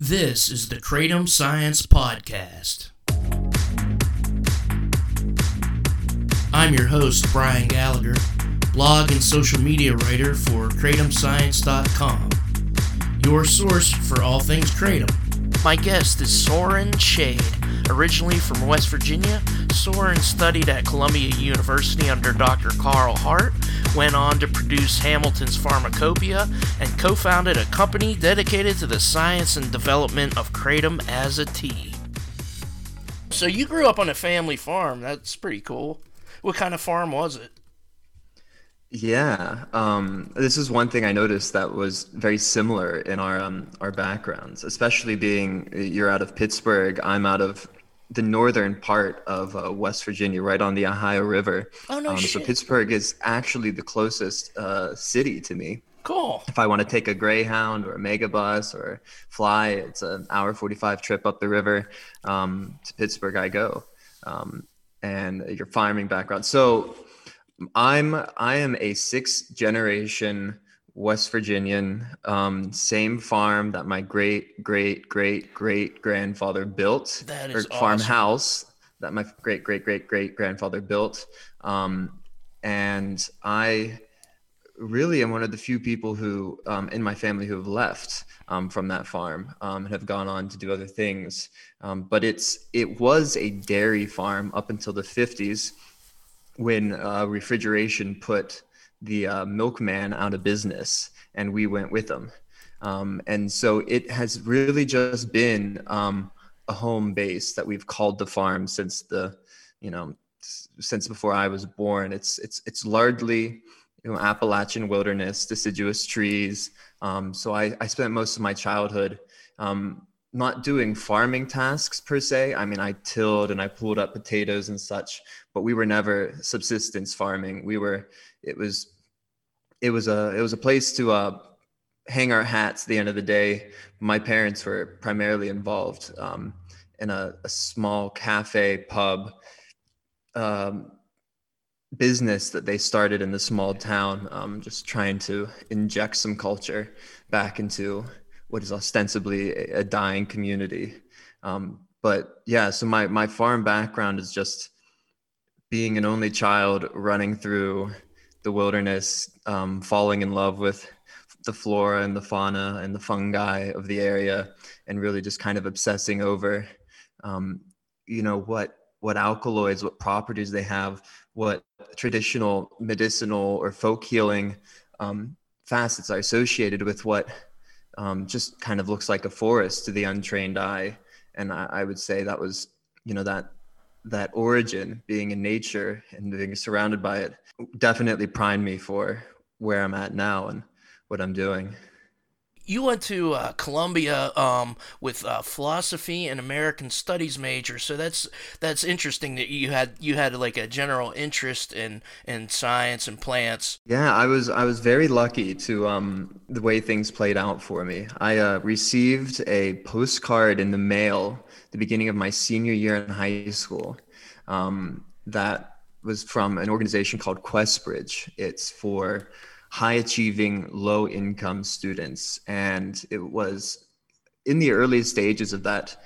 This is the Kratom Science Podcast. I'm your host, Brian Gallagher, blog and social media writer for KratomScience.com, your source for all things Kratom. My guest is Soren Shade. Originally from West Virginia, Soren studied at Columbia University under Dr. Carl Hart, went on to produce Hamilton's Pharmacopoeia, and co founded a company dedicated to the science and development of kratom as a tea. So, you grew up on a family farm. That's pretty cool. What kind of farm was it? Yeah, um, this is one thing I noticed that was very similar in our um, our backgrounds, especially being you're out of Pittsburgh, I'm out of the northern part of uh, West Virginia, right on the Ohio River. Oh no um, shit! So Pittsburgh is actually the closest uh, city to me. Cool. If I want to take a Greyhound or a Megabus or fly, it's an hour 45 trip up the river um, to Pittsburgh. I go, um, and your farming background. So I'm I am a sixth generation West Virginian, um, same farm that my great great great great grandfather built, That or is farmhouse that my great great great great grandfather built, um, and I really am one of the few people who um, in my family who have left um, from that farm um, and have gone on to do other things. Um, but it's it was a dairy farm up until the 50s when uh, refrigeration put the uh, milkman out of business and we went with them. Um, and so it has really just been um, a home base that we've called the farm since the, you know, since before I was born. It's it's it's largely you know Appalachian wilderness, deciduous trees. Um, so I, I spent most of my childhood um, not doing farming tasks per se. I mean, I tilled and I pulled up potatoes and such, but we were never subsistence farming. We were it was it was a it was a place to uh, hang our hats at the end of the day. My parents were primarily involved um, in a, a small cafe pub um, business that they started in the small town, um, just trying to inject some culture back into what is ostensibly a, dying community. Um, but yeah, so my my farm background is just being an only child running through the wilderness, um, falling in love with the flora and the fauna and the fungi of the area, and really just kind of obsessing over, um, you know, what what alkaloids, what properties they have, what traditional medicinal or folk healing um, facets are associated with what um, just kind of looks like a forest to the untrained eye. And I, I would say that was, you know, that that origin, being in nature and being surrounded by it, definitely primed me for where I'm at now and what I'm doing. You went to uh, Columbia um, with uh, philosophy and American Studies major, so that's that's interesting that you had you had like a general interest in in science and plants. Yeah, I was I was very lucky to um, the way things played out for me. I uh, received a postcard in the mail the beginning of my senior year in high school. Um, that was from an organization called Questbridge. It's for high achieving, low income students, and it was in the early stages of that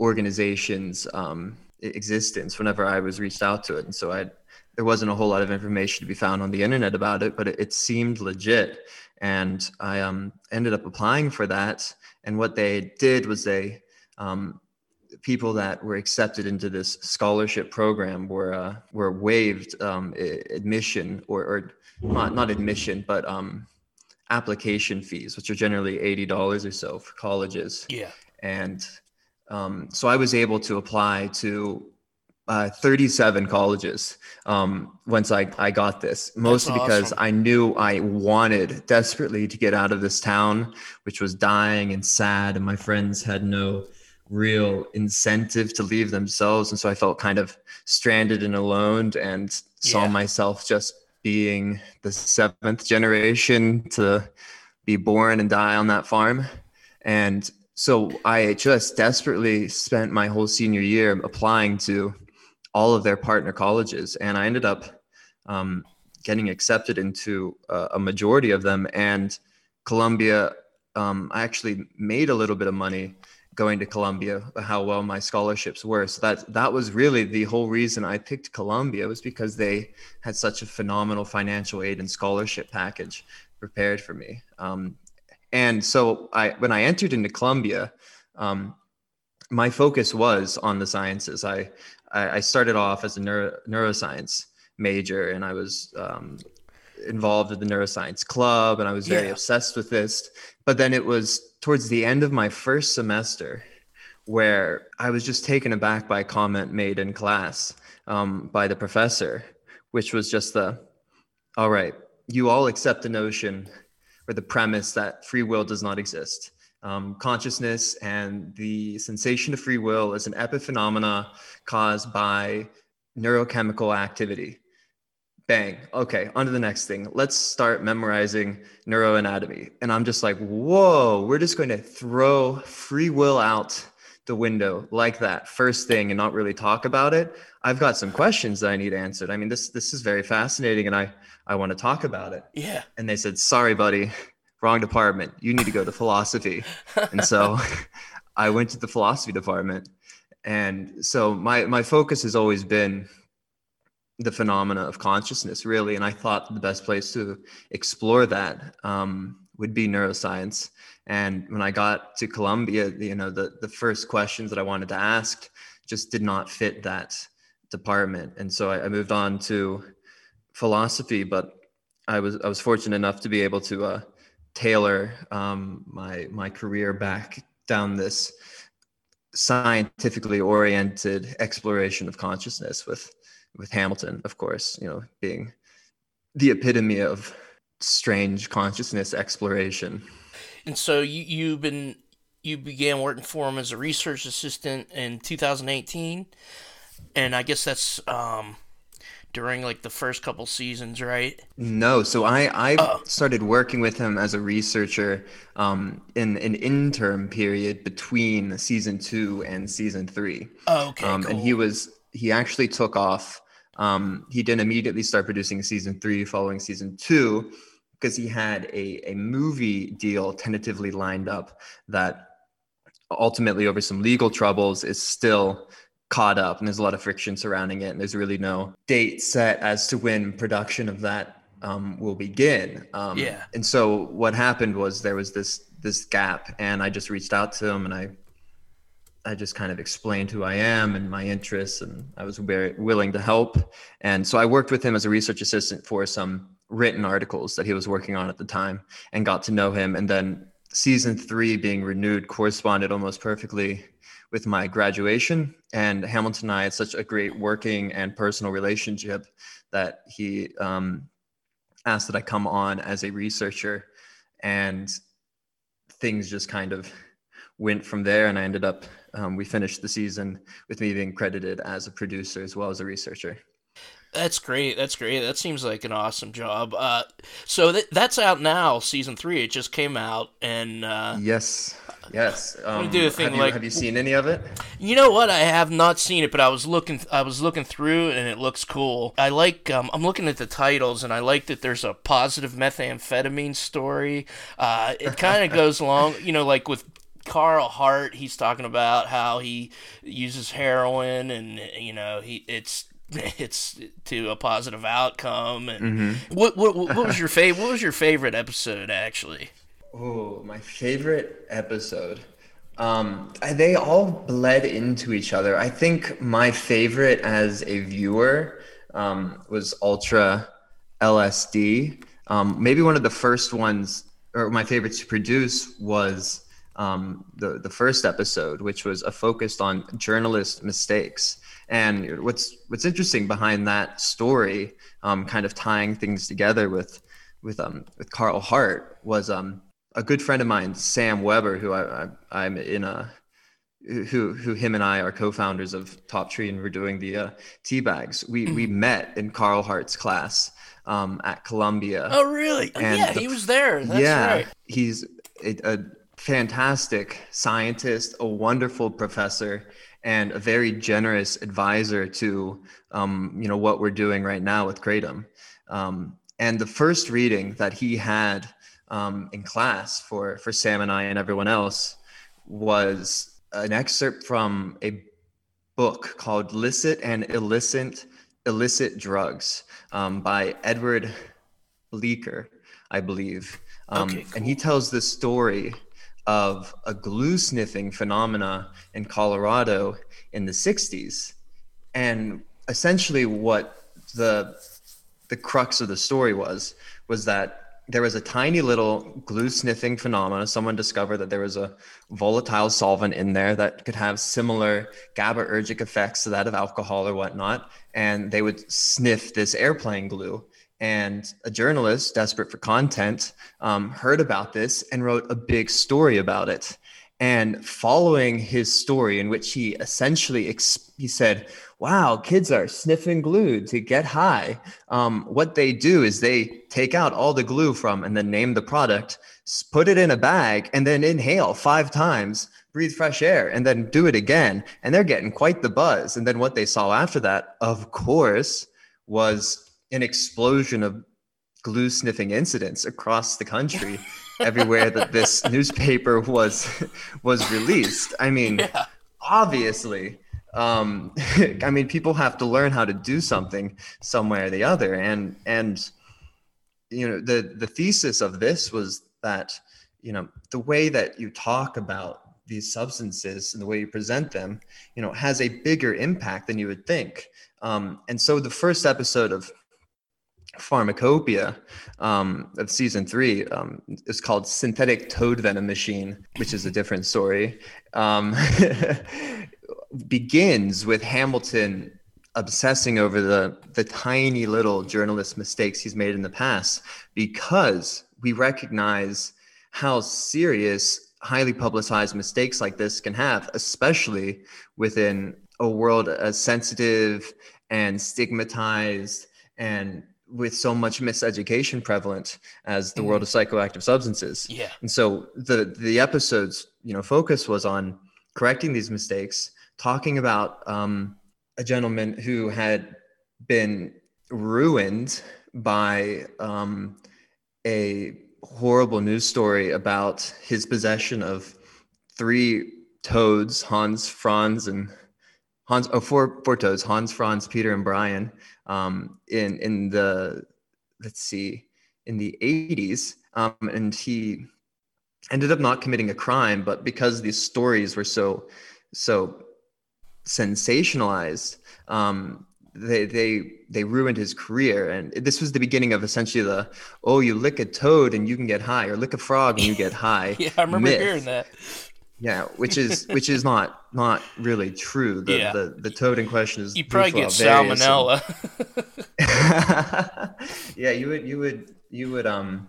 organization's um, existence whenever I was reached out to it. And so I there wasn't a whole lot of information to be found on the internet about it, but it, it seemed legit. And I um, ended up applying for that. And what they did was they um, people that were accepted into this scholarship program were uh, were waived um, admission or, or not not admission, but um, application fees, which are generally eighty dollars or so for colleges Yeah. and um, so I was able to apply to uh, 37 colleges um, once I, I got this, mostly because. I knew I wanted desperately to get out of this town, which was dying and sad, and my friends had no real incentive to leave themselves, and so I felt kind of stranded and alone, and saw Yeah. myself just being the seventh generation to be born and die on that farm, and so I just desperately spent my whole senior year applying to all of their partner colleges, and I ended up um, getting accepted into uh, a majority of them. And Columbia um, I actually made a little bit of money going to Columbia, how well my scholarships were. So that that was really the whole reason I picked Columbia was because they had such a phenomenal financial aid and scholarship package prepared for me. Um, and so I when I entered into Columbia, um, my focus was on the sciences. I I, started off as a neuro, neuroscience major, and I was um, involved with the neuroscience club, and I was very yeah. obsessed with this. But then it was towards the end of my first semester where I was just taken aback by a comment made in class um, by the professor, which was just the, all right, you all accept the notion or the premise that free will does not exist. Um, consciousness and the sensation of free will is an epiphenomena caused by neurochemical activity. Bang. Okay, on to the next thing. Let's start memorizing neuroanatomy. And I'm just like, whoa, we're just going to throw free will out the window like that first thing and not really talk about it. I've got some questions that I need answered. I mean, this this is very fascinating and I I want to talk about it. Yeah. And they said, sorry, buddy, wrong department. You need to go to philosophy. and so I went to the philosophy department. And so my my focus has always been the phenomena of consciousness, really. And I thought the best place to explore that um, would be neuroscience. And when I got to Columbia, you know, the, the first questions that I wanted to ask just did not fit that department. And so I, I moved on to philosophy, but I was I was fortunate enough to be able to uh, tailor um, my my career back down this scientifically oriented exploration of consciousness with with Hamilton, of course, you know, being the epitome of strange consciousness exploration. And so you you've been you began working for him as a research assistant in 2018, and I guess that's um, during like the first couple seasons, right? No, so I I oh. started working with him as a researcher um, in an interim period between season two and season three. Oh, okay, um, cool. And he was he actually took off um, he didn't immediately start producing season three following season two because he had a, a movie deal tentatively lined up that ultimately, over some legal troubles, is still caught up and there's a lot of friction surrounding it and there's really no date set as to when production of that um, will begin. Um, yeah. and so what happened was there was this this gap and i just reached out to him and i I just kind of explained who I am and my interests, and I was very willing to help. And so I worked with him as a research assistant for some written articles that he was working on at the time and got to know him. And then season three being renewed corresponded almost perfectly with my graduation. And Hamilton and I had such a great working and personal relationship that he um, asked that I come on as a researcher. And things just kind of went from there. And I ended up um, we finished the season with me being credited as a producer as well as a researcher. That's great. That's great. That seems like an awesome job. Uh, so th- that's out now, season three. It just came out, and uh, yes, yes. Um, do a thing have you, like. Have you seen any of it? You know what? I have not seen it, but I was looking. I was looking through, and it looks cool. I like. Um, I'm looking at the titles, and I like that there's a positive methamphetamine story. Uh, it kind of goes along, you know, like with Carl Hart, he's talking about how he uses heroin and you know he it's it's to a positive outcome. And mm-hmm. what, what what was your favorite? What was your favorite episode actually? Oh, my favorite episode. Um, they all bled into each other. I think my favorite as a viewer um, was Ultra LSD. Um, maybe one of the first ones, or my favorite to produce was um, the the first episode, which was a focused on journalist mistakes. And what's what's interesting behind that story, um, kind of tying things together with with um, with Carl Hart, was um, a good friend of mine, Sam Weber, who I, I am in a who who him and I are co-founders of Top Tree, and we're doing the uh, tea bags. We we mm-hmm. met in Carl Hart's class um, at Columbia. Oh, really? And yeah, the, he was there. That's yeah, right. he's a, a fantastic scientist, a wonderful professor, and a very generous advisor to um, you know what we're doing right now with Kratom. Um, and the first reading that he had um, in class for for Sam and I and everyone else was an excerpt from a book called "Licit and Illicit Illicit Drugs" um, by Edward Leaker, I believe, um, okay, cool. and he tells the story of a glue sniffing phenomena in Colorado in the 60s. And essentially what the the crux of the story was was that there was a tiny little glue sniffing phenomena. Someone discovered that there was a volatile solvent in there that could have similar GABAergic effects to that of alcohol or whatnot. And they would sniff this airplane glue. And a journalist, desperate for content, um, heard about this and wrote a big story about it. And following his story, in which he essentially he said, "Wow, kids are sniffing glue to get high." Um, what they do is they take out all the glue from and then name the product, put it in a bag, and then inhale five times, breathe fresh air, and then do it again. And they're getting quite the buzz. And then what they saw after that, of course, was an explosion of glue sniffing incidents across the country everywhere that this newspaper was was released. I mean yeah. obviously um, i mean people have to learn how to do something some way or the other. And and you know the the thesis of this was that you know the way that you talk about these substances and the way you present them you know has a bigger impact than you would think. Um, and so the first episode of pharmacopoeia um, of season three um, is called synthetic toad venom machine which is a different story. Um, begins with hamilton obsessing over the the tiny little journalist mistakes he's made in the past because we recognize how serious highly publicized mistakes like this can have especially within a world as sensitive and stigmatized and with so much miseducation prevalent as the mm. world of psychoactive substances. Yeah. And so the the episodes, you know, focus was on correcting these mistakes, talking about um, a gentleman who had been ruined by um, a horrible news story about his possession of three toads, Hans, Franz, and Hans, oh, four, four toads, Hans, Franz, Peter, and Brian, um, in in the let's see in the 80s um, and he ended up not committing a crime but because these stories were so so sensationalized um, they they they ruined his career and this was the beginning of essentially the oh you lick a toad and you can get high or lick a frog and you get high yeah i remember myth. hearing that yeah, which is which is not not really true. The yeah. the, the toad in question is you probably get salmonella. And... yeah, you would you would you would um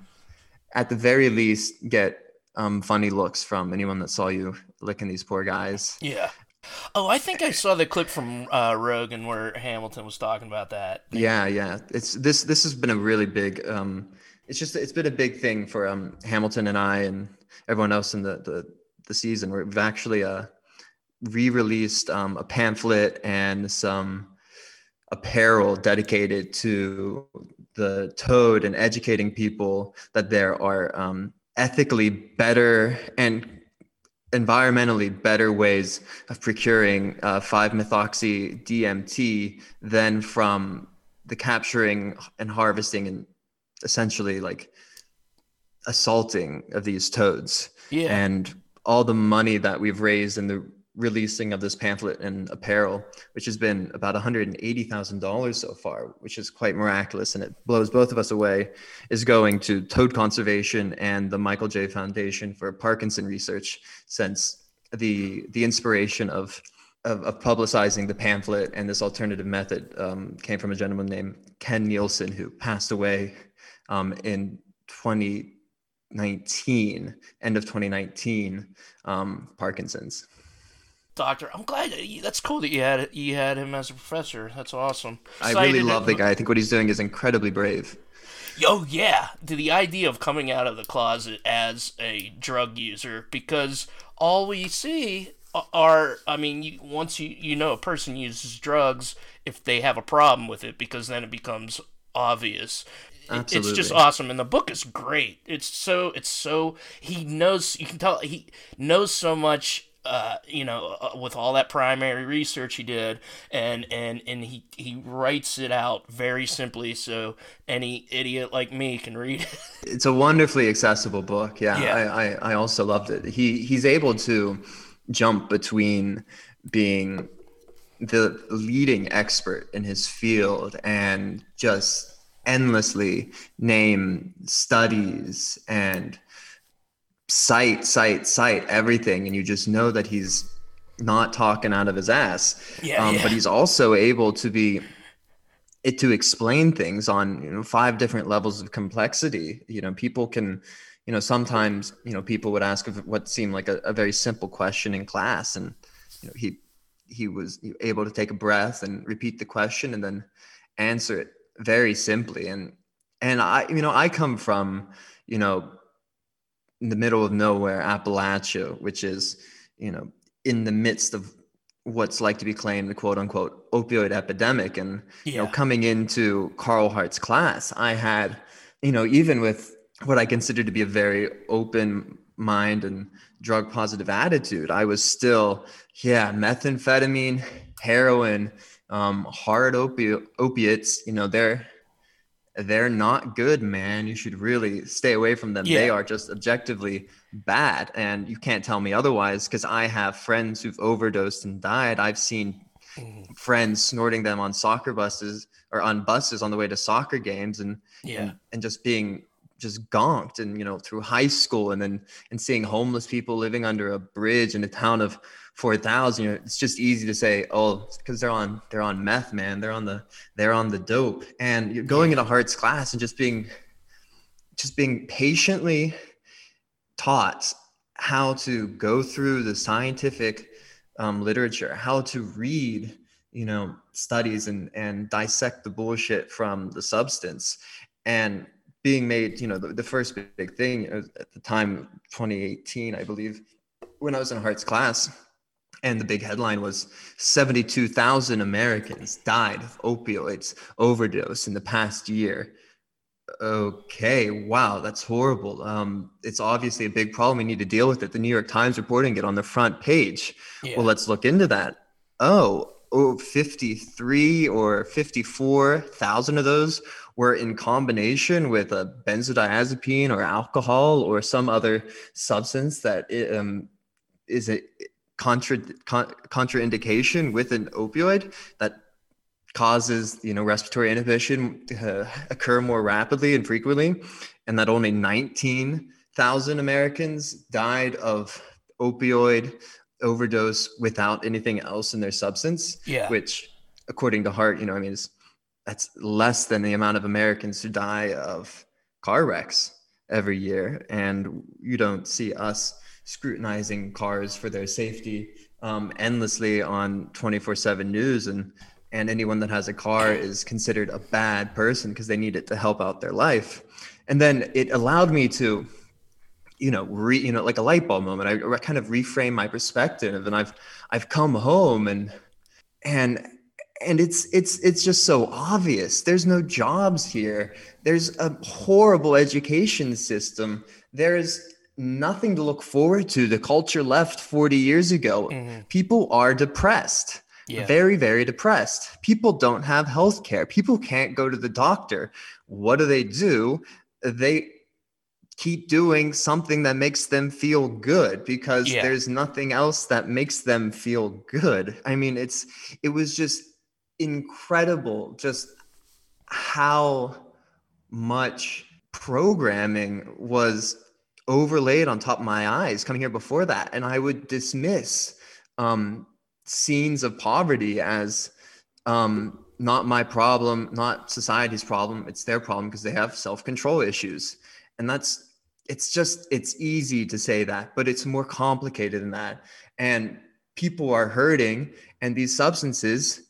at the very least get um funny looks from anyone that saw you licking these poor guys. Yeah. Oh, I think I saw the clip from uh, Rogan where Hamilton was talking about that. Yeah, yeah. It's this this has been a really big um it's just it's been a big thing for um Hamilton and I and everyone else in the the the season. We've actually uh, re-released um, a pamphlet and some apparel dedicated to the toad and educating people that there are um, ethically better and environmentally better ways of procuring uh, 5-methoxy DMT than from the capturing and harvesting and essentially like assaulting of these toads. Yeah. And all the money that we've raised in the releasing of this pamphlet and apparel, which has been about $180,000 so far, which is quite miraculous and it blows both of us away, is going to toad conservation and the Michael J. Foundation for Parkinson research since the the inspiration of of, of publicizing the pamphlet and this alternative method um, came from a gentleman named Ken Nelson who passed away um, in 20 19, end of 2019, um, Parkinson's. Doctor, I'm glad that's cool that you had you had him as a professor. That's awesome. I really love the guy. I think what he's doing is incredibly brave. Oh yeah, to the idea of coming out of the closet as a drug user because all we see are I mean, you, once you you know a person uses drugs if they have a problem with it because then it becomes obvious Absolutely. it's just awesome and the book is great it's so it's so he knows you can tell he knows so much uh, you know, uh, with all that primary research he did, and and and he he writes it out very simply, so any idiot like me can read it. It's a wonderfully accessible book. Yeah, Yeah. I, I I also loved it. He he's able to jump between being the leading expert in his field and just endlessly name studies and cite, cite, cite everything, and you just know that he's not talking out of his ass. Yeah, um, yeah. But he's also able to be it to explain things on you know five different levels of complexity. You know, people can. You know, sometimes you know people would ask of what seemed like a, a very simple question in class, and you know he he was able to take a breath and repeat the question and then answer it very simply. And and i you know i come from you know in the middle of nowhere appalachia which is you know in the midst of what's like to be claimed the quote unquote opioid epidemic. And you know coming into carl hart's class i had you know even with what i consider to be a very open mind and drug positive attitude i was still yeah methamphetamine heroin um, hard opi- opiates you know they're they're not good man you should really stay away from them they are just objectively bad and you can't tell me otherwise because i have friends who've overdosed and died i've seen Mhm. friends snorting them on soccer buses or on buses on the way to soccer games and Yeah. and, and just being just gonked and you know through high school and then and seeing homeless people living under a bridge in a town of 4000 you know it's just easy to say oh because they're on they're on meth man. They're on the they're on the dope. And you're going into Hart's class and just being just being patiently taught how to go through the scientific um, literature, how to read, you know, studies and and dissect the bullshit from the substance, and being made, you know, the, the first big thing uh, at the time, 2018, I believe, when I was in Hart's class, and the big headline was 72,000 Americans died of opioids overdose in the past year. Okay, wow, that's horrible. Um, it's obviously a big problem. We need to deal with it. The New York Times reporting it on the front page. Yeah. Well, let's look into that. Oh, oh 53 or 54,000 of those were in combination with a benzodiazepine or alcohol or some other substance that um, is a contra, con, contraindication with an opioid that causes you know respiratory inhibition to occur more rapidly and frequently and that only 19,000 Americans died of opioid overdose without anything else in their substance Yeah. which according to Hart you know I mean is that's less than the amount of Americans who die of car wrecks every year and you don't see us scrutinizing cars for their safety um, endlessly on 24/7 news and and anyone that has a car is considered a bad person because they need it to help out their life. And then it allowed me to you know re, you know like a light bulb moment. I, I kind of reframe my perspective and I've I've come home and and and it's it's it's just so obvious. There's no jobs here. There's a horrible education system. There's nothing to look forward to. The culture left 40 years ago. Mhm. people are depressed. Yeah. very very depressed. People don't have health care. People can't go to the doctor. What do they do? They keep doing something that makes them feel good because Yeah. there's nothing else that makes them feel good. I mean it's it was just incredible just how much programming was overlaid on top of my eyes coming here before that. And i would dismiss um, scenes of poverty as um, not my problem not society's problem. It's their problem because they have self-control issues. And that's it's just it's easy to say that but it's more complicated than that. And people are hurting and these substances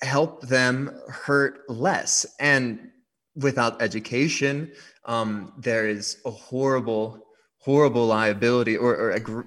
help them hurt less. And without education um, there is a horrible horrible liability or, or a gr-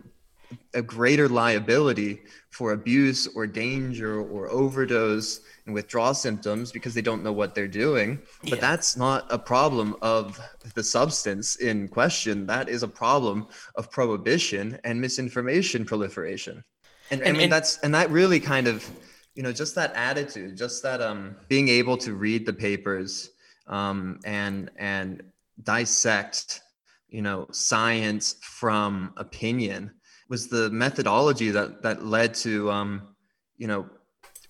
a greater liability for abuse or danger or overdose and withdrawal symptoms because they don't know what they're doing. But yeah. that's not a problem of the substance in question. That is a problem of prohibition and misinformation proliferation. And, and I mean, and, that's, and that really kind of, you know, just that attitude, just that um, being able to read the papers um, and, and dissect, you know, science from opinion was the methodology that, that led to, um, you know,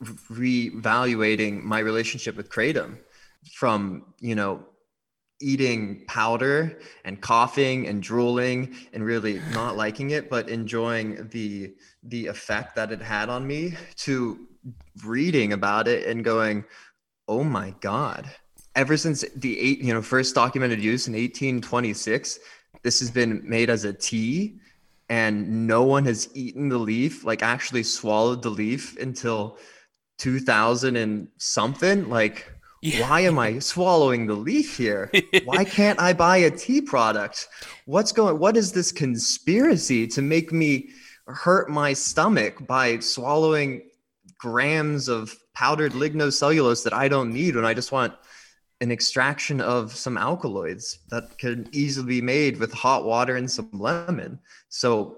reevaluating my relationship with kratom from you know eating powder and coughing and drooling and really not liking it but enjoying the the effect that it had on me to reading about it and going oh my god ever since the eight you know first documented use in 1826 this has been made as a tea and no one has eaten the leaf like actually swallowed the leaf until 2000 and something. Like yeah. why am i swallowing the leaf here? Why can't i buy a tea product? What's going what is this conspiracy to make me hurt my stomach by swallowing grams of powdered lignocellulose that i don't need when i just want an extraction of some alkaloids that can easily be made with hot water and some lemon. So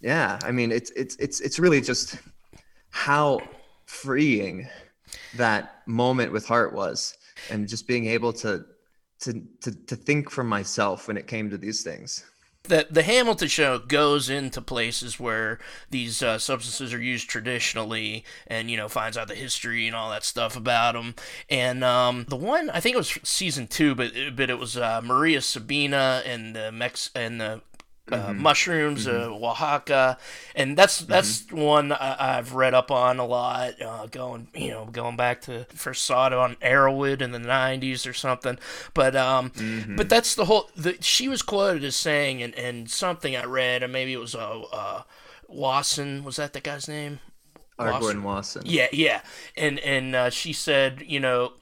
yeah i mean it's it's it's it's really just how freeing that moment with Hart was and just being able to to to, to think for myself when it came to these things the the Hamilton show goes into places where these uh, substances are used traditionally, and you know finds out the history and all that stuff about them. And um, the one I think it was season two, but but it was uh, Maria Sabina and the Mex and the uh, mm-hmm. mushrooms, uh, mm-hmm. uh, Oaxaca, and that's that's mm-hmm. one I, have read up on a lot. Uh, going you know going back to first saw it on Erowid in the '90s or something. But um, mm-hmm. but that's the whole. The, she was quoted as saying, and, and something I read, and maybe it was uh, uh Wasson. Was that the guy's name? R. Gordon Wasson. Yeah, yeah, and and uh, she said, you know,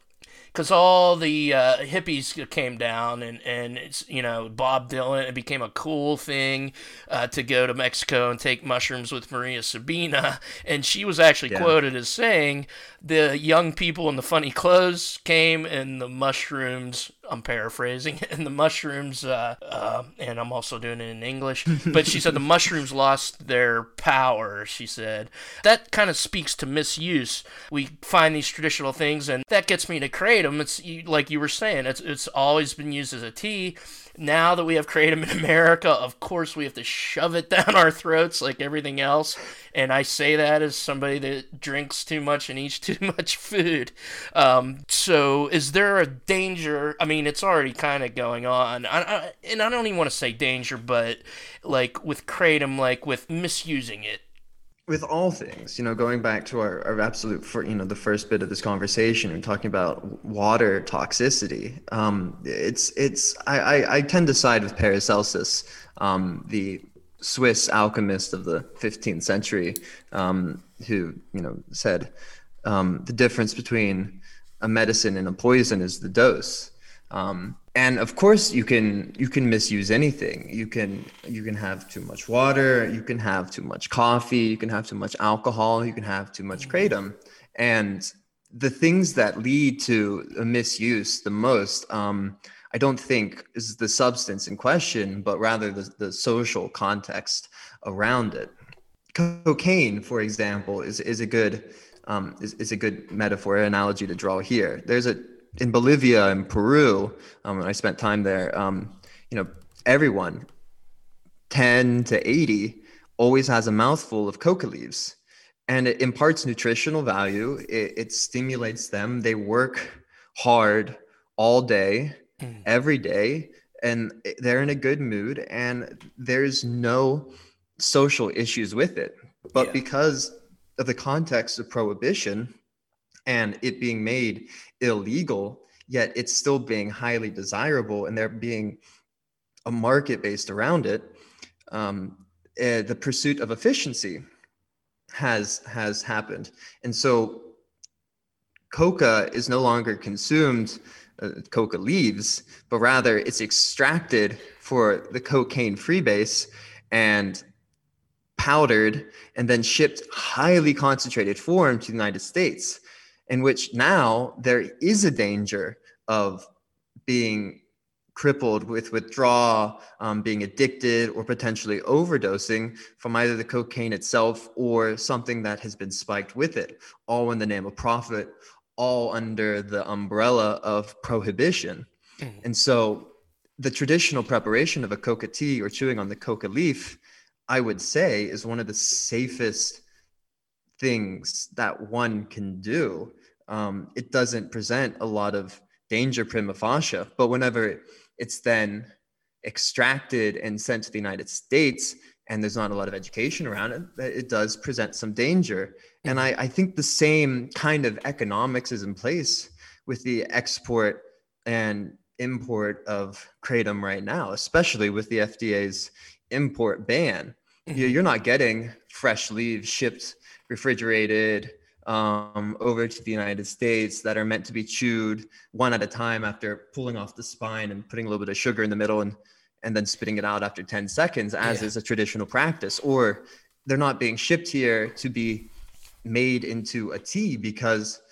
because all the uh, hippies came down and and it's you know Bob Dylan. It became a cool thing uh, to go to Mexico and take mushrooms with Maria Sabina, and she was actually yeah. quoted as saying, "The young people in the funny clothes came, and the mushrooms I'm paraphrasing, and the mushrooms, uh, uh, and I'm also doing it in English, but she said the mushrooms lost their power, she said. That kind of speaks to misuse. We find these traditional things, and that gets me to create them. It's like you were saying, it's, it's always been used as a tea now that we have kratom in America, of course we have to shove it down our throats like everything else. And I say that as somebody that drinks too much and eats too much food. Um, so, is there a danger? I mean, it's already kind of going on. I, I, and I don't even want to say danger, but like with kratom, like with misusing it with all things, you know, going back to our, our absolute, for, you know, the first bit of this conversation and talking about water toxicity, um, it's, it's, I, I, I, tend to side with Paracelsus, um, the Swiss alchemist of the 15th century, um, who, you know, said um, the difference between a medicine and a poison is the dose. Um, and of course you can you can misuse anything. You can you can have too much water you can have too much coffee you can have too much alcohol you can have too much kratom. And the things that lead to a misuse the most um, i don't think is the substance in question but rather the, the social context around it. Cocaine for example is, is a good um, is, is a good metaphor analogy to draw here. There's a in Bolivia and Peru, um, I spent time there, um, you know, everyone, 10 to 80, always has a mouthful of coca leaves. And it imparts nutritional value. It, it stimulates them. They work hard all day, mm. every day, and they're in a good mood. And there's no social issues with it. But yeah. because of the context of prohibition, and it being made illegal, yet it's still being highly desirable and there being a market based around it. Um, uh, the pursuit of efficiency has has happened, and so coca is no longer consumed. Uh, coca leaves, but rather it's extracted for the cocaine freebase and powdered and then shipped highly concentrated form to the United States, in which now there is a danger of being crippled with withdrawal, um, being addicted, or potentially overdosing from either the cocaine itself or something that has been spiked with it, all in the name of profit, all under the umbrella of prohibition. Mm. And so the traditional preparation of a coca tea or chewing on the coca leaf, I would say, is one of the safest things that one can do. Um, it doesn't present a lot of danger prima facie, but whenever it's then extracted and sent to the United States, and there's not a lot of education around it, it does present some danger. And I, I think the same kind of economics is in place with the export and import of kratom right now, especially with the FDA's import ban. Mm-hmm. You're not getting fresh leaves shipped, refrigerated, um, over to the United States that are meant to be chewed one at a time after pulling off the spine and putting a little bit of sugar in the middle and and then spitting it out after 10 seconds as yeah. is a traditional practice or they're not being shipped here to be made into a tea because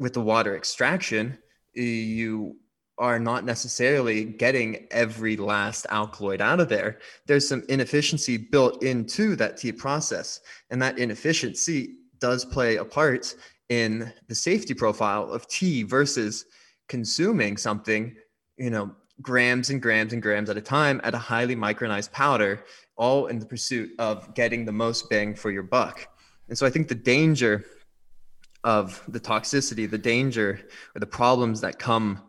with the water extraction you are not necessarily getting every last alkaloid out of there. There's some inefficiency built into that tea process. And that inefficiency does play a part in the safety profile of tea versus consuming something, you know, grams and grams and grams at a time at a highly micronized powder, all in the pursuit of getting the most bang for your buck. And so I think the danger of the toxicity, the danger or the problems that come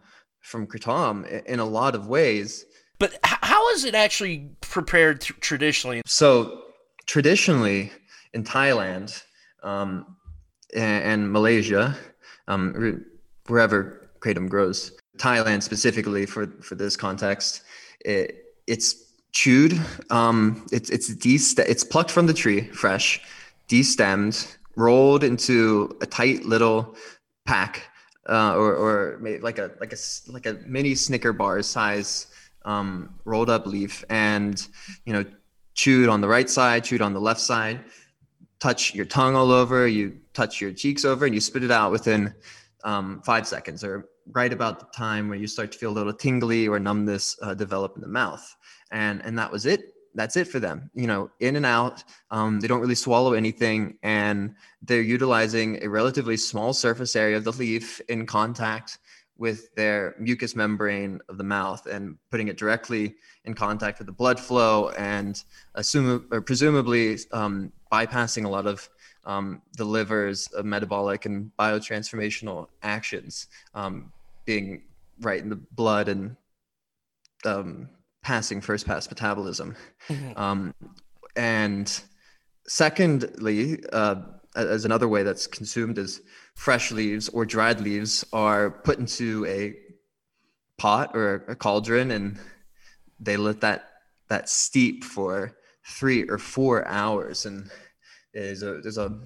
from kratom in a lot of ways. But how is it actually prepared traditionally? So traditionally in Thailand, um, and, and, Malaysia, um, wherever kratom grows. Thailand specifically for for this context, it, it's chewed. Um, it's it's de- it's plucked from the tree fresh, destemmed, rolled into a tight little pack, uh, or or like a like a like a mini Snicker bar size um, rolled up leaf, and you know chewed on the right side, chewed on the left side touch your tongue all over, you touch your cheeks over, and you spit it out within um, five seconds or right about the time where you start to feel a little tingly or numbness uh, develop in the mouth. And, and that was it. That's it for them. You know, in and out. Um, they don't really swallow anything, and they're utilizing a relatively small surface area of the leaf in contact with their mucous membrane of the mouth and putting it directly in contact with the blood flow and assume, or presumably um, bypassing a lot of um, the liver's uh, metabolic and biotransformational actions um, being right in the blood and um, passing first pass metabolism. Mm-hmm. Um, and secondly, uh, as another way that's consumed is fresh leaves or dried leaves are put into a pot or a cauldron and they let that that steep for three or four hours and there's a there's a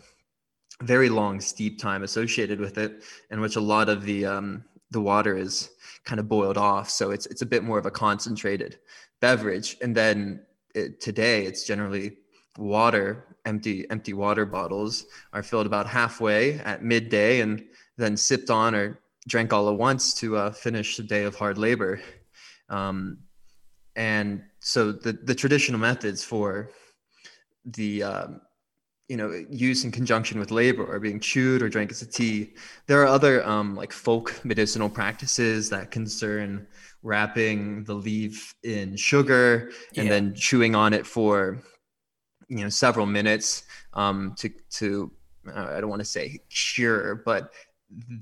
very long steep time associated with it in which a lot of the um, the water is kind of boiled off so it's it's a bit more of a concentrated beverage and then it, today it's generally water empty empty water bottles are filled about halfway at midday and then sipped on or drank all at once to uh, finish the day of hard labor. Um, and so the, the traditional methods for the um, you know used in conjunction with labor or being chewed or drank as a tea. There are other um, like folk medicinal practices that concern wrapping the leaf in sugar and yeah. then chewing on it for you know several minutes um, to to uh, I don't want to say cure, but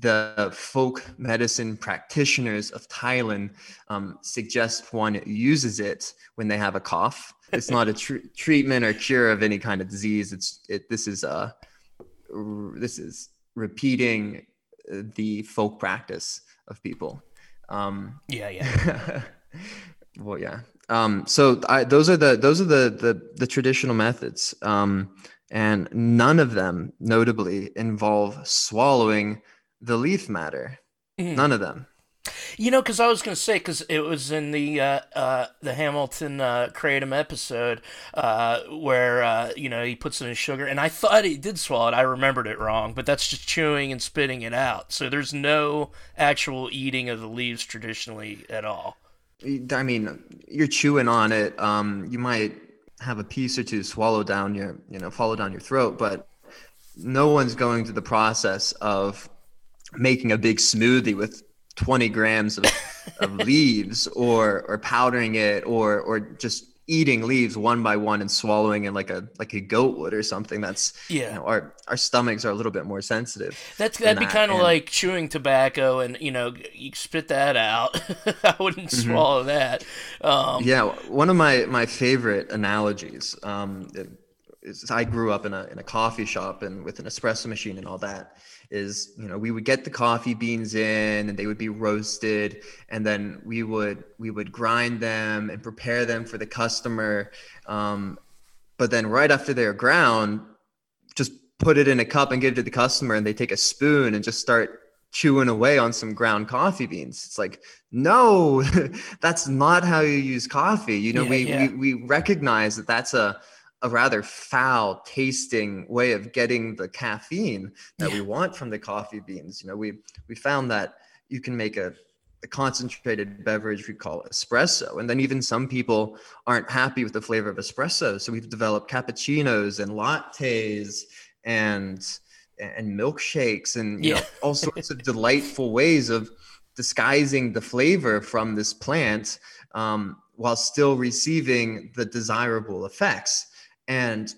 the folk medicine practitioners of Thailand um, suggest one uses it when they have a cough. It's not a tr- treatment or cure of any kind of disease. It's it. This is a uh, this is repeating the folk practice of people. Um, yeah, yeah. well, yeah. Um, so I, those are the those are the the, the traditional methods, um, and none of them, notably, involve swallowing the leaf matter. Mm. None of them. You know, because I was going to say, because it was in the uh, uh, the Hamilton uh, Kratom episode uh, where uh, you know he puts in sugar, and I thought he did swallow it. I remembered it wrong, but that's just chewing and spitting it out. So there's no actual eating of the leaves traditionally at all. I mean, you're chewing on it. Um, you might have a piece or two swallow down your, you know, follow down your throat, but no one's going through the process of making a big smoothie with 20 grams of, of leaves or or powdering it or or just eating leaves one by one and swallowing it like a like a goat would or something that's yeah. you know, our our stomachs are a little bit more sensitive that's that'd be kind of like chewing tobacco and you know you spit that out. I wouldn't mm-hmm. swallow that. Um, yeah one of my my favorite analogies um, is i grew up in a in a coffee shop and with an espresso machine and all that is you know we would get the coffee beans in and they would be roasted and then we would we would grind them and prepare them for the customer um, but then right after they're ground just put it in a cup and give it to the customer and they take a spoon and just start chewing away on some ground coffee beans it's like no that's not how you use coffee you know yeah, we, yeah. we we recognize that that's a a rather foul tasting way of getting the caffeine that yeah. we want from the coffee beans. You know, we we found that you can make a, a concentrated beverage we call espresso, and then even some people aren't happy with the flavor of espresso, so we've developed cappuccinos and lattes and and milkshakes and yeah. know, all sorts of delightful ways of disguising the flavor from this plant um, while still receiving the desirable effects. And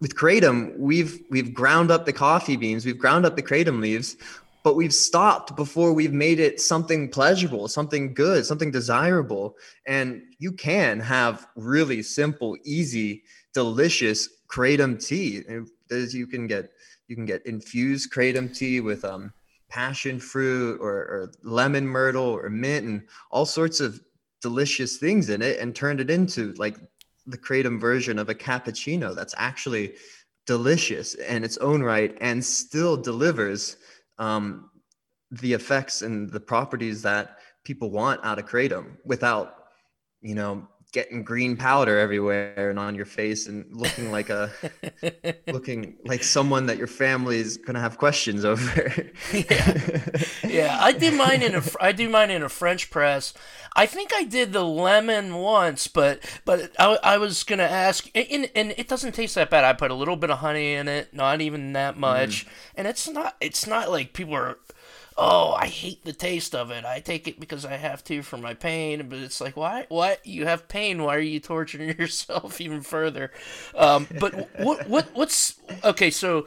with kratom, we've we've ground up the coffee beans, we've ground up the kratom leaves, but we've stopped before we've made it something pleasurable, something good, something desirable. And you can have really simple, easy, delicious kratom tea. You can get you can get infused kratom tea with um, passion fruit or, or lemon myrtle or mint and all sorts of delicious things in it and turned it into like the kratom version of a cappuccino that's actually delicious in its own right and still delivers um, the effects and the properties that people want out of kratom without you know getting green powder everywhere and on your face and looking like a looking like someone that your family is going to have questions over yeah. yeah i do mine in a i do mine in a french press i think i did the lemon once but but i, I was going to ask and, and it doesn't taste that bad i put a little bit of honey in it not even that much mm. and it's not it's not like people are oh, I hate the taste of it. I take it because I have to for my pain. But it's like, why? What? You have pain. Why are you torturing yourself even further? Um, but what? What? What's okay? So.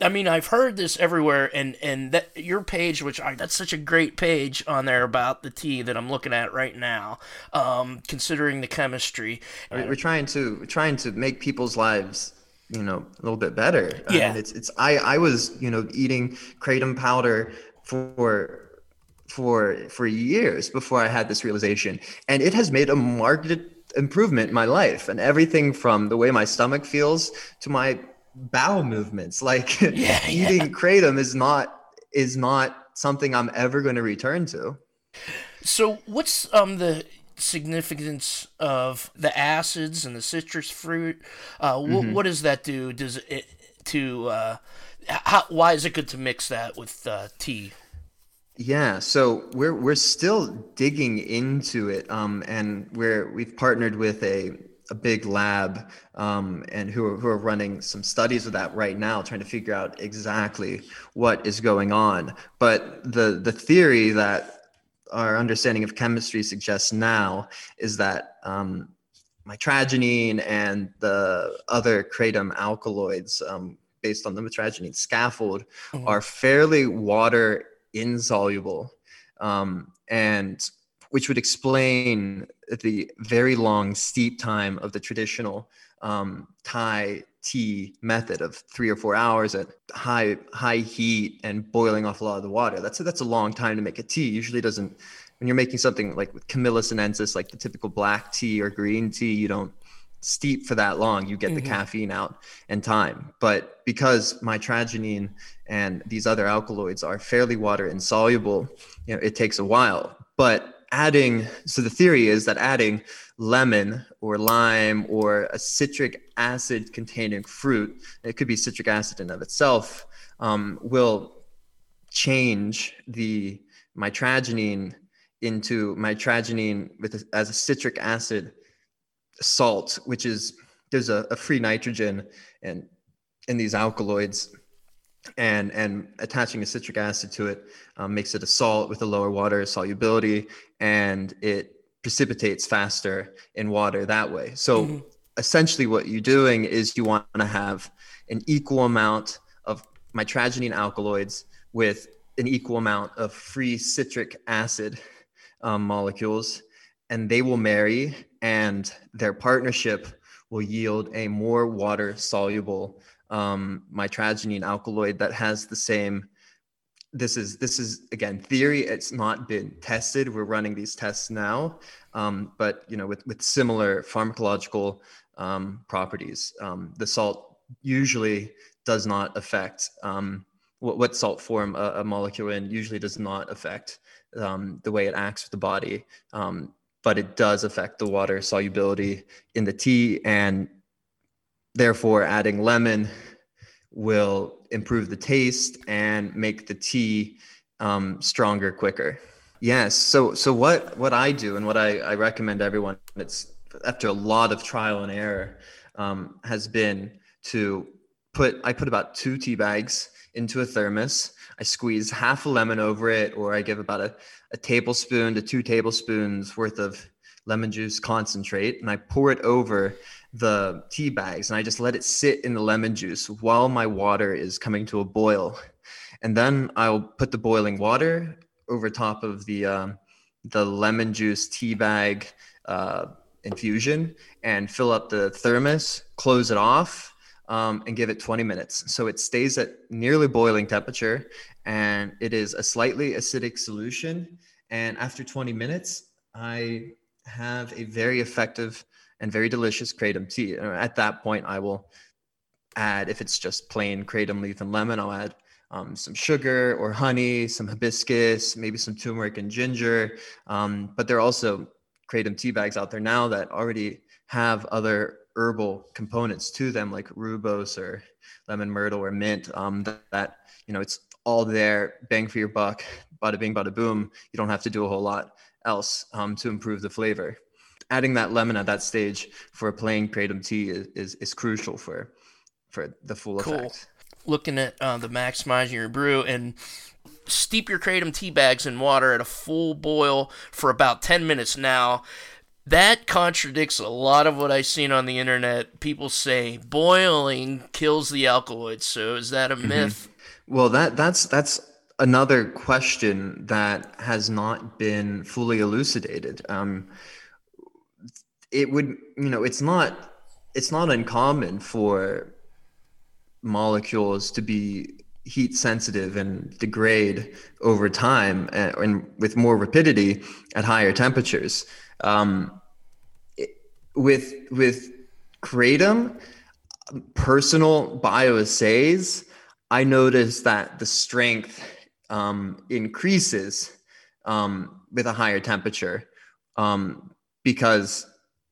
I mean, I've heard this everywhere, and and that your page, which I, that's such a great page on there about the tea that I'm looking at right now. Um, considering the chemistry, we're trying to trying to make people's lives you know a little bit better yeah I mean, it's it's i i was you know eating kratom powder for for for years before I had this realization, and it has made a marked improvement in my life and everything from the way my stomach feels to my bowel movements. Like yeah, eating yeah. kratom is not is not something I'm ever going to return to. So, what's um the significance of the acids and the citrus fruit? Uh, mm-hmm. what does that do? Does it to uh, how, why is it good to mix that with uh, tea? Yeah, so we're we're still digging into it, um, and we're we've partnered with a a big lab um, and who are, who are running some studies of that right now, trying to figure out exactly what is going on. But the the theory that our understanding of chemistry suggests now is that um, mitragynine and the other kratom alkaloids, um, based on the mitragynine scaffold mm-hmm. are fairly water insoluble um, and which would explain the very long steep time of the traditional um, Thai tea method of three or four hours at high high heat and boiling off a lot of the water. That's a, that's a long time to make a tea. Usually doesn't when you're making something like with Camellia sinensis, like the typical black tea or green tea, you don't steep for that long, you get mm-hmm. the caffeine out in time. But because mitragynine and these other alkaloids are fairly water insoluble, you know, it takes a while. But adding, so the theory is that adding lemon or lime or a citric acid containing fruit, it could be citric acid in of itself, um, will change the mitragynine into mitragynine with a, as a citric acid salt, which is there's a, a free nitrogen and in these alkaloids and and attaching a citric acid to it um, makes it a salt with a lower water solubility and it precipitates faster in water that way so mm-hmm. essentially what you're doing is you want to have an equal amount of mitragynine alkaloids with an equal amount of free citric acid um, molecules and they will marry and their partnership will yield a more water soluble um, mitragynine alkaloid that has the same this is this is again theory it's not been tested. We're running these tests now um, but you know with with similar pharmacological um, properties. Um, the salt usually does not affect um, what, what salt form a, a, molecule in usually does not affect um, the way it acts with the body. Um, but it does affect the water solubility in the tea and therefore adding lemon will improve the taste and make the tea um, stronger quicker. Yes so so what what i do and what i, I recommend everyone it's after a lot of trial and error um, has been to put i put about two tea bags into a thermos i squeeze half a lemon over it or i give about a a tablespoon to two tablespoons worth of lemon juice concentrate and I pour it over the tea bags and I just let it sit in the lemon juice while my water is coming to a boil. And then I'll put the boiling water over top of the um, the lemon juice tea bag uh, infusion and fill up the thermos, close it off, um, and give it 20 minutes. So it stays at nearly boiling temperature and it is a slightly acidic solution. And after 20 minutes, I have a very effective and very delicious kratom tea. At that point, I will add, if it's just plain kratom leaf and lemon, I'll add um, some sugar or honey, some hibiscus, maybe some turmeric and ginger. Um, but there are also kratom tea bags out there now that already have other herbal components to them, like rooibos or lemon myrtle or mint. Um, that, that you know, it's all there, bang for your buck, bada bing, bada boom. You don't have to do a whole lot else um, to improve the flavor. Adding that lemon at that stage for a plain kratom tea is, is, is crucial for for the full cool. effect. Looking at uh, the maximizing your brew and steep your kratom tea bags in water at a full boil for about 10 minutes now that contradicts a lot of what I've seen on the internet. People say boiling kills the alkaloids. So is that a mm-hmm. myth? Well, that that's that's another question that has not been fully elucidated. Um, it would, you know, it's not it's not uncommon for molecules to be heat sensitive and degrade over time and, uh, and with more rapidity at higher temperatures. Um, it, with with kratom, personal bioassays, I noticed that the strength um, increases um, with a higher temperature um, because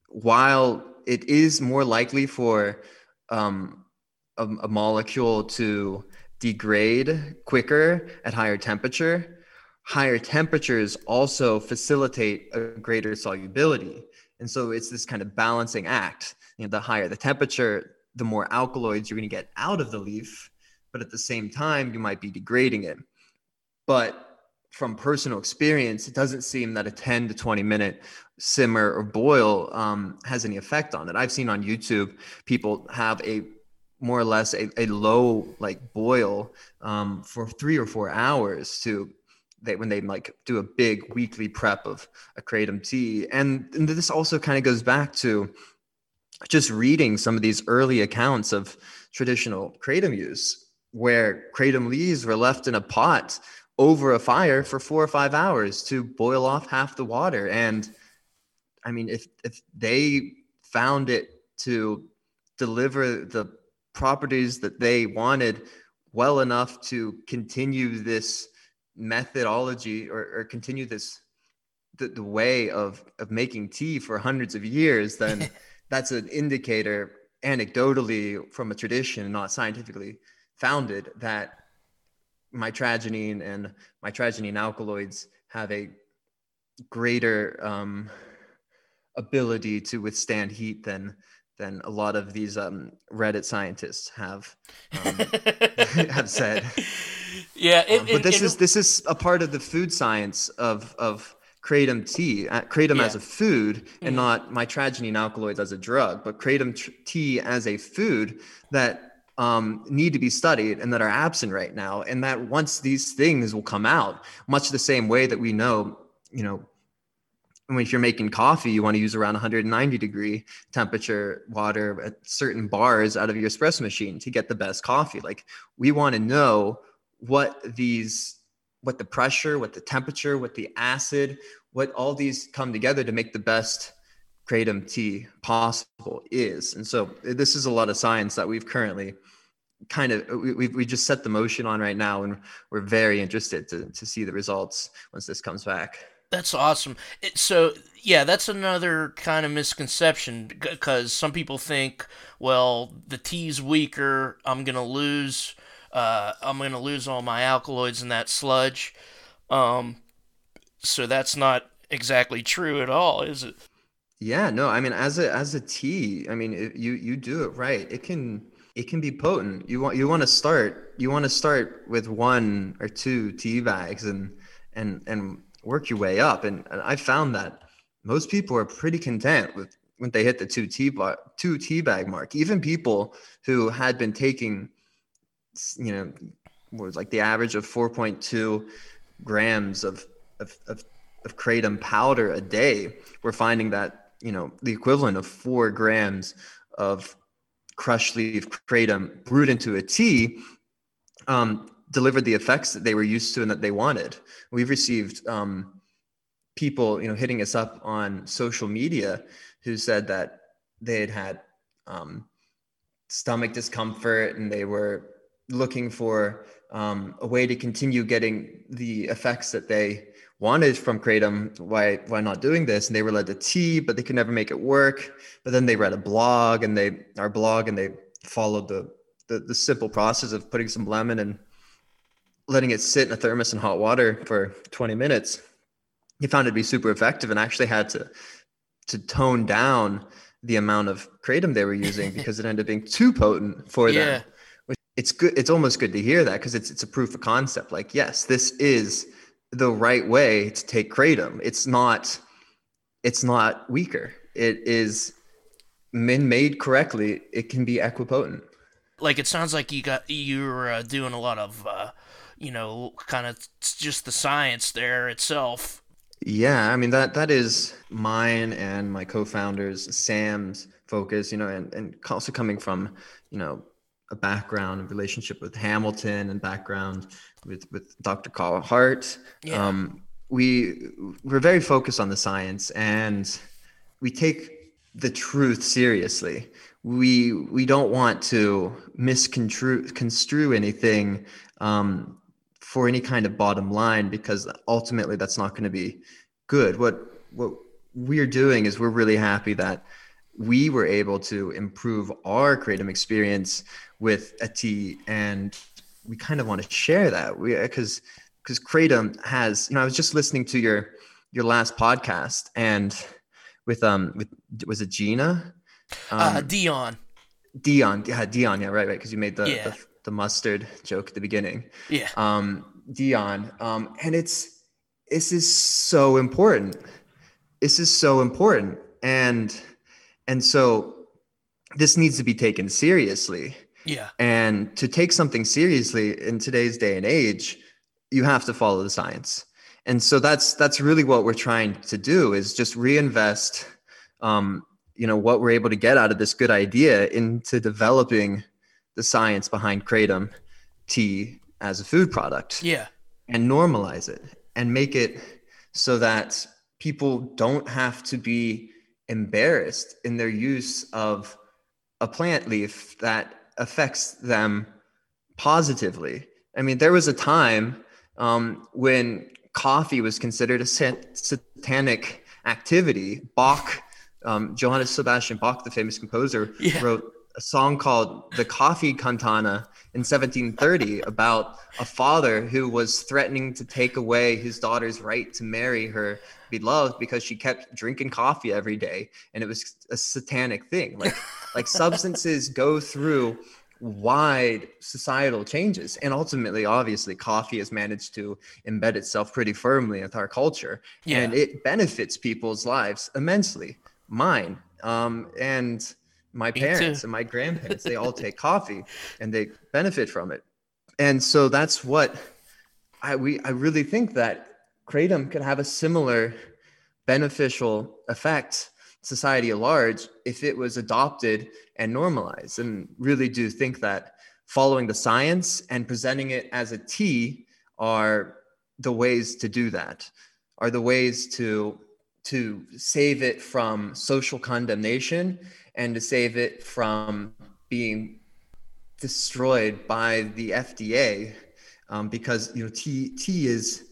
while it is more likely for um, a, a, molecule to degrade quicker at higher temperature, higher temperatures also facilitate a greater solubility. And so it's this kind of balancing act. You know, the higher the temperature, the more alkaloids you're going to get out of the leaf, but at the same time, you might be degrading it. But from personal experience, it doesn't seem that a 10 to 20 minute simmer or boil um, has any effect on it. I've seen on YouTube people have a more or less a, a low like boil um, for three or four hours to they when they like do a big weekly prep of a kratom tea and, and this also kind of goes back to just reading some of these early accounts of traditional kratom use where kratom leaves were left in a pot over a fire for four or five hours to boil off half the water. And I mean, if if they found it to deliver the properties that they wanted well enough to continue this methodology or, or continue this the, the way of of making tea for hundreds of years then that's an indicator anecdotally from a tradition not scientifically founded that mitragynine and mitragynine alkaloids have a greater um, ability to withstand heat than than a lot of these um, Reddit scientists have um, have said. Yeah, it, um, but this it, is this is a part of the food science of of kratom tea, uh, kratom yeah. as a food, and mm. not mitragynine alkaloids as a drug, but kratom tr- tea as a food that um, need to be studied and that are absent right now. And that once these things will come out, much the same way that we know, you know, when if you're making coffee, you want to use around 190 degree temperature water at certain bars out of your espresso machine to get the best coffee. Like we want to know what these, what the pressure, what the temperature, what the acid, what all these come together to make the best kratom tea possible is. And so this is a lot of science that we've currently kind of we, we just set the motion on right now and we're very interested to, to see the results once this comes back that's awesome. It, so yeah that's another kind of misconception because some people think well the tea's weaker i'm gonna lose uh, i'm gonna lose all my alkaloids in that sludge. Um, so that's not exactly true at all is it? Yeah no i mean as a as a tea i mean it, you you do it right. It can it can be potent. You want you want to start you want to start with one or two tea bags and and and work your way up. And, and I found that most people are pretty content with when they hit the two tea bar, two tea bag mark. Even people who had been taking, you know, was like the average of 4.2 grams of of, of of kratom powder a day, we're finding that you know the equivalent of four grams of crushed leaf kratom brewed into a tea um, delivered the effects that they were used to and that they wanted. We've received um, people, you know, hitting us up on social media who said that they had had um, stomach discomfort and they were looking for um, a way to continue getting the effects that they wanted from kratom. Why why not doing this? And they were led to tea but they could never make it work. But then they read a blog and they our blog and they followed the the, the simple process of putting some lemon and letting it sit in a thermos in hot water for 20 minutes he found it to be super effective and actually had to to tone down the amount of kratom they were using because it ended up being too potent for yeah. them which it's good it's almost good to hear that because it's it's a proof of concept like yes this is the right way to take kratom. It's not it's not weaker. It is made correctly. It can be equipotent. Like it sounds like you got you're uh, doing a lot of uh, you know kind of just the science there itself. Yeah, I mean that that is mine and my co-founders Sam's focus, you know, and, and also coming from, you know, a background and relationship with Hamilton and background with with Dr. Carl Hart. Yeah. Um, we we're very focused on the science and we take the truth seriously. We we don't want to misconstrue construe anything um, for any kind of bottom line because ultimately that's not going to be good. What what we're doing is we're really happy that we were able to improve our kratom experience with a tea and we kind of want to share that we because because kratom has you know i was just listening to your your last podcast and with um with was it gina uh, um, uh dion dion yeah dion yeah right right because you made the, yeah. the, the mustard joke at the beginning. Yeah. Um dion um and it's this is so important. This is so important. And and so this needs to be taken seriously. Yeah. And to take something seriously in today's day and age, you have to follow the science. And so that's that's really what we're trying to do is just reinvest um, you know what we're able to get out of this good idea into developing the science behind kratom tea as a food product. Yeah. And normalize it and make it so that people don't have to be embarrassed in their use of a plant leaf that affects them positively. I mean, there was a time um, when coffee was considered a sat- satanic activity. Bach, um, Johannes Sebastian Bach, the famous composer, yeah. wrote a song called the Coffee Cantata in 1730 about a father who was threatening to take away his daughter's right to marry her beloved because she kept drinking coffee every day. And it was a satanic thing. Like like substances go through wide societal changes. And ultimately obviously coffee has managed to embed itself pretty firmly with our culture. Yeah. and it benefits people's lives immensely. Mine um, and my Me parents too. and my grandparents they all take coffee and they benefit from it and so that's what i we i really think that kratom could have a similar beneficial effect society at large if it was adopted and normalized and really do think that following the science and presenting it as a tea are the ways to do that are the ways to to save it from social condemnation and to save it from being destroyed by the FDA um, because you know tea tea is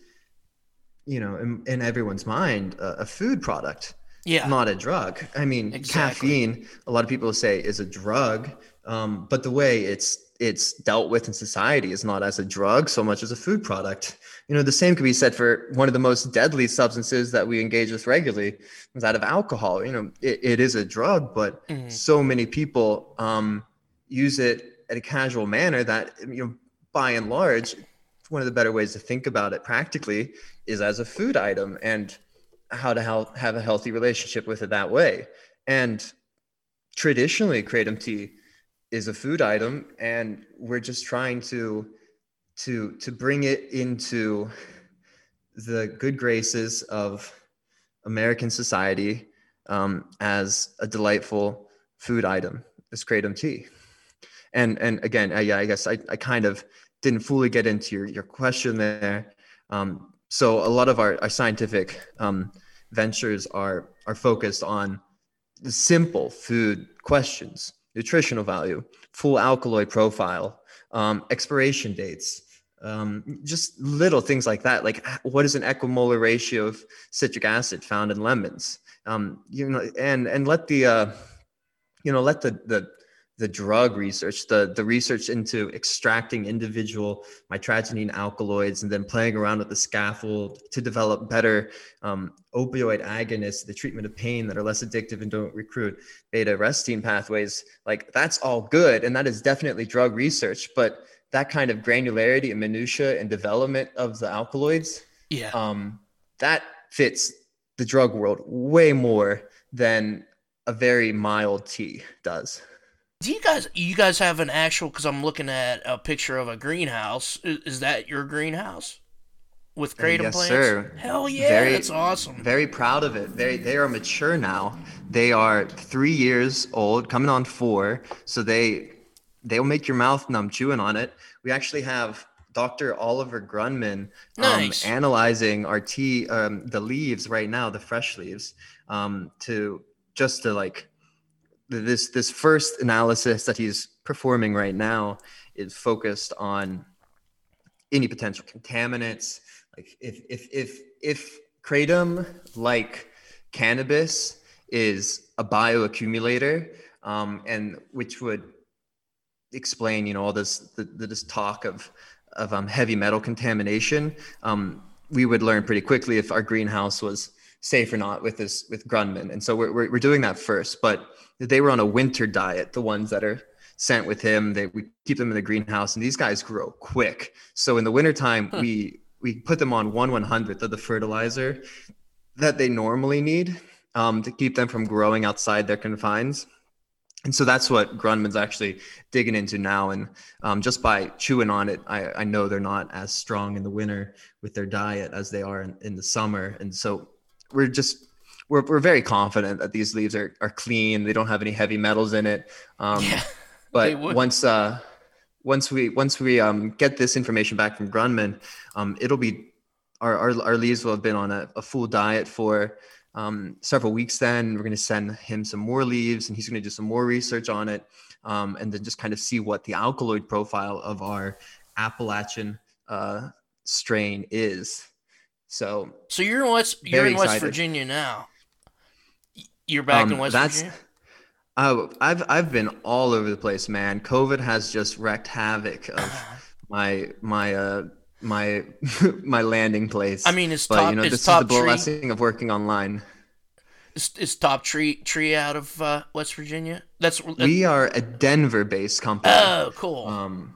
you know in, in everyone's mind a, a, food product yeah. not a drug. I mean exactly. caffeine a lot of people say is a drug um, but the way it's it's dealt with in society is not as a drug so much as a food product you know the same could be said for one of the most deadly substances that we engage with regularly is that of alcohol you know it, it is a drug but mm. so many people um, use it in a casual manner that you know by and large one of the better ways to think about it practically is as a food item and how to have a healthy relationship with it that way. And traditionally, kratom tea is a food item, and we're just trying to to to bring it into the good graces of American society um, as a delightful food item. This kratom tea, and and again, I, yeah, I guess I, I kind of didn't fully get into your your question there. Um, so a lot of our, our scientific um, ventures are are focused on simple food questions nutritional value full alkaloid profile um, expiration dates um, just little things like that like what is an equimolar ratio of citric acid found in lemons um, you know and and let the uh, you know let the the the drug research, the, the research into extracting individual mitragynine alkaloids and then playing around with the scaffold to develop better um, opioid agonists, the treatment of pain that are less addictive and don't recruit beta arrestin pathways. Like that's all good. And that is definitely drug research. But that kind of granularity and minutia and development of the alkaloids, yeah, um, that fits the drug world way more than a very mild tea does. Do you guys you guys have an actual? Because I'm looking at a picture of a greenhouse. Is, is that your greenhouse with kratom yes, plants? Sir. Hell yeah, very, that's awesome. Very proud of it. They they are mature now. They are three years old, coming on four. So they they'll make your mouth numb chewing on it. We actually have Dr. Oliver Grundmann um, nice. analyzing our tea, um, the leaves right now, the fresh leaves, um, to just to like this this first analysis that he's performing right now is focused on any potential contaminants like if if if if kratom like cannabis is a bioaccumulator um, and which would explain you know all this the, this talk of of um, heavy metal contamination um, we would learn pretty quickly if our greenhouse was safe or not with this with Grundmann and so we're, we're, we're doing that first but they were on a winter diet, the ones that are sent with him. They we keep them in the greenhouse, and these guys grow quick. So in the wintertime, huh. we we put them on one one hundredth of the fertilizer that they normally need um, to keep them from growing outside their confines. And so that's what Grundmann's actually digging into now. And um, just by chewing on it, I, I, know they're not as strong in the winter with their diet as they are in, in the summer. And so we're just we're, we're very confident that these leaves are, are clean. They don't have any heavy metals in it. Um, yeah, but once uh, once we once we um, get this information back from Grundmann, um, it'll be our, our, our leaves will have been on a, a full diet for um, several weeks. Then we're going to send him some more leaves, and he's going to do some more research on it, um, and then just kind of see what the alkaloid profile of our Appalachian uh, strain is. So, so you're in West you're in West Virginia now. You're back um, in West that's, Virginia. Oh, I've I've been all over the place, man. COVID has just wreaked havoc of my my uh my my landing place. I mean, it's but, top. You know, this is the blessing tree, of working online. Is, is top tree tree out of uh, West Virginia? That's uh, we are a Denver-based company. Oh, cool. Um,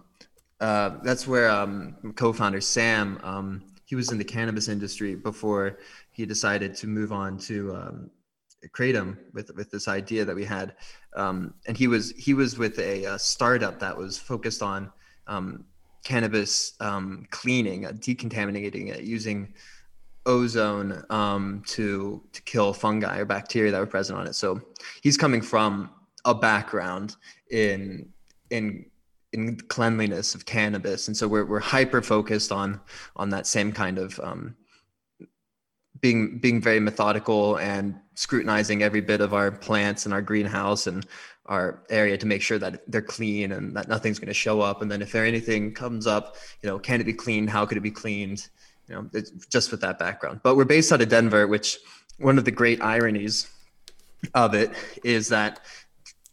uh, that's where um, co-founder Sam. Um, he was in the cannabis industry before he decided to move on to um, kratom with with this idea that we had um, and he was he was with a, a startup that was focused on um, cannabis um, cleaning uh, decontaminating it using ozone um, to to kill fungi or bacteria that were present on it. So he's coming from a background in in in cleanliness of cannabis. And so we're, we're hyper focused on on that same kind of um, being being very methodical and scrutinizing every bit of our plants and our greenhouse and our area to make sure that they're clean and that nothing's going to show up and then if there anything comes up you know can it be cleaned how could it be cleaned you know just with that background but we're based out of denver which one of the great ironies of it is that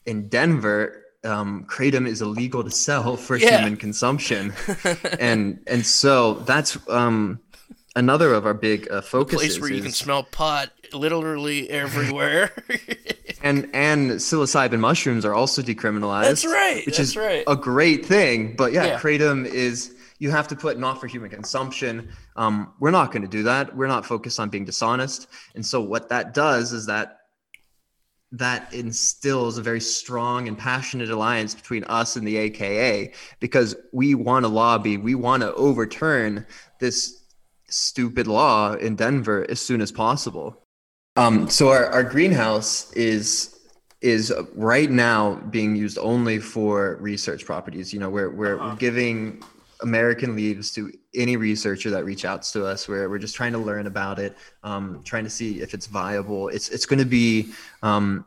in denver um, kratom is illegal to sell for yeah. human consumption and and so that's um, another of our big uh, focuses. A place where you can smell pot literally everywhere. and and psilocybin mushrooms are also decriminalized. That's right. Which that's is right. a great thing. But yeah, yeah, kratom is you have to put not for human consumption. Um, we're not going to do that. We're not focused on being dishonest. And so what that does is that that instills a very strong and passionate alliance between us and the AKA because we want to lobby, we want to overturn this stupid law in Denver as soon as possible. Um, so our, our greenhouse is is right now being used only for research properties. You know, we're we're, uh-huh. we're giving American leaves to any researcher that reach out to us. Where we're just trying to learn about it, um, trying to see if it's viable. It's it's going to be, um,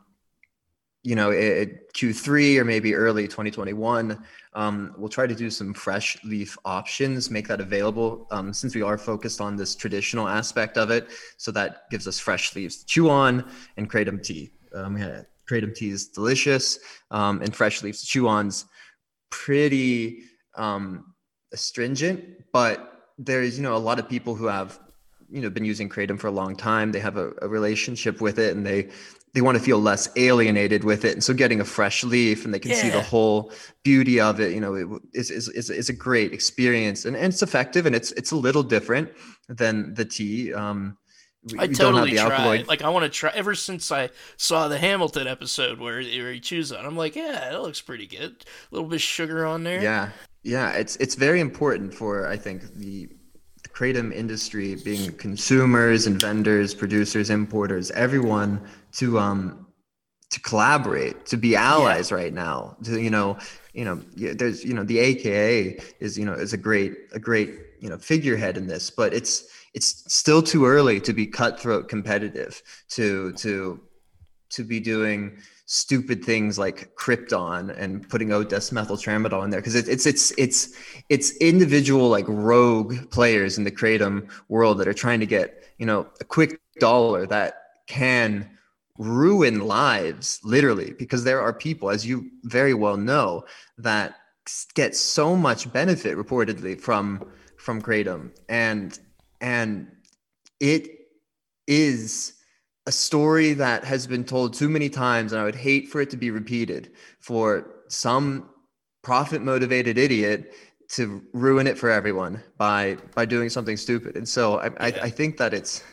you know, it, Q3 or maybe early 2021. Um, we'll try to do some fresh leaf options, make that available um, since we are focused on this traditional aspect of it. So that gives us fresh leaves to chew on and kratom tea. Um, yeah, kratom tea is delicious um, and fresh leaves to chew on's pretty um, astringent, but there's, you know, a lot of people who have you know been using kratom for a long time they have a, a relationship with it and they they want to feel less alienated with it. And so getting a fresh leaf and they can yeah. see the whole beauty of it, you know, it is, is, is, is a great experience and, and it's effective and it's, it's a little different than the tea. Um, we, I we totally try. Like I want to try. Ever since I saw the Hamilton episode where, where he chews on, I'm like, yeah, that looks pretty good. A little bit of sugar on there. Yeah, yeah. It's it's very important for I think the kratom industry being consumers and vendors, producers, importers, everyone to um to collaborate, to be allies yeah. right now. To you know, you know, there's you know the AKA is you know is a great a great you know figurehead in this, but it's it's still too early to be cutthroat competitive to to to be doing stupid things like Krypton and putting O-desmethyltramadol in there because it, it's it's it's it's individual like rogue players in the kratom world that are trying to get you know a quick dollar that can ruin lives literally because there are people as you very well know that get so much benefit reportedly from from kratom. And and it is a story that has been told too many times and i would hate for it to be repeated for some profit motivated idiot to ruin it for everyone by by doing something stupid. And so i, yeah. I, I think that it's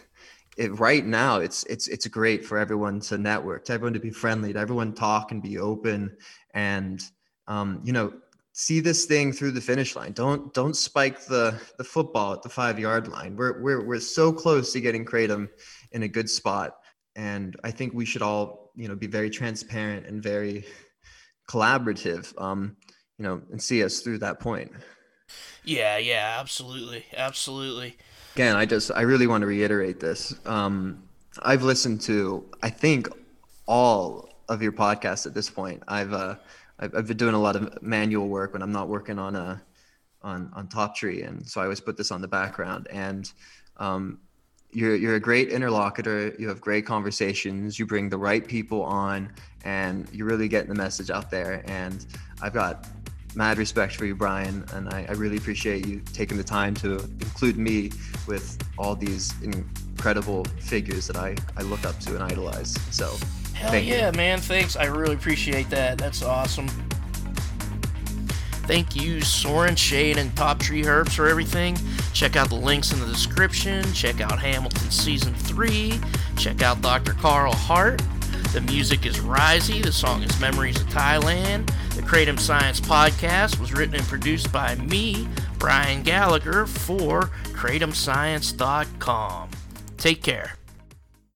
it, right now it's it's it's great for everyone to network to everyone to be friendly to everyone talk and be open and um, you know see this thing through the finish line. Don't don't spike the the football at the five yard line. We're we're, we're so close to getting kratom in a good spot and i think we should all you know be very transparent and very collaborative um you know and see us through that point yeah yeah absolutely absolutely again, I just I really want to reiterate this. Um, I've listened to I think all of your podcasts at this point. I've uh, I've, I've been doing a lot of manual work when I'm not working on a on on Top Tree, and so I always put this on the background. And um, you're you're a great interlocutor. You have great conversations. You bring the right people on, and you're really getting the message out there. And I've got mad respect for you, Brian, and I, I really appreciate you taking the time to include me with all these incredible figures that I, I look up to and idolize. So, hell yeah, you. man! Thanks. I really appreciate that. That's awesome. Thank you, Soren, Shade, and Top Tree Herbs for everything. Check out the links in the description. Check out Hamilton Season 3. Check out Dr. Carl Hart. The music is Risey. The song is Memories of Thailand. The Kratom Science podcast was written and produced by me, Brian Gallagher, for KratomScience.com. Take care.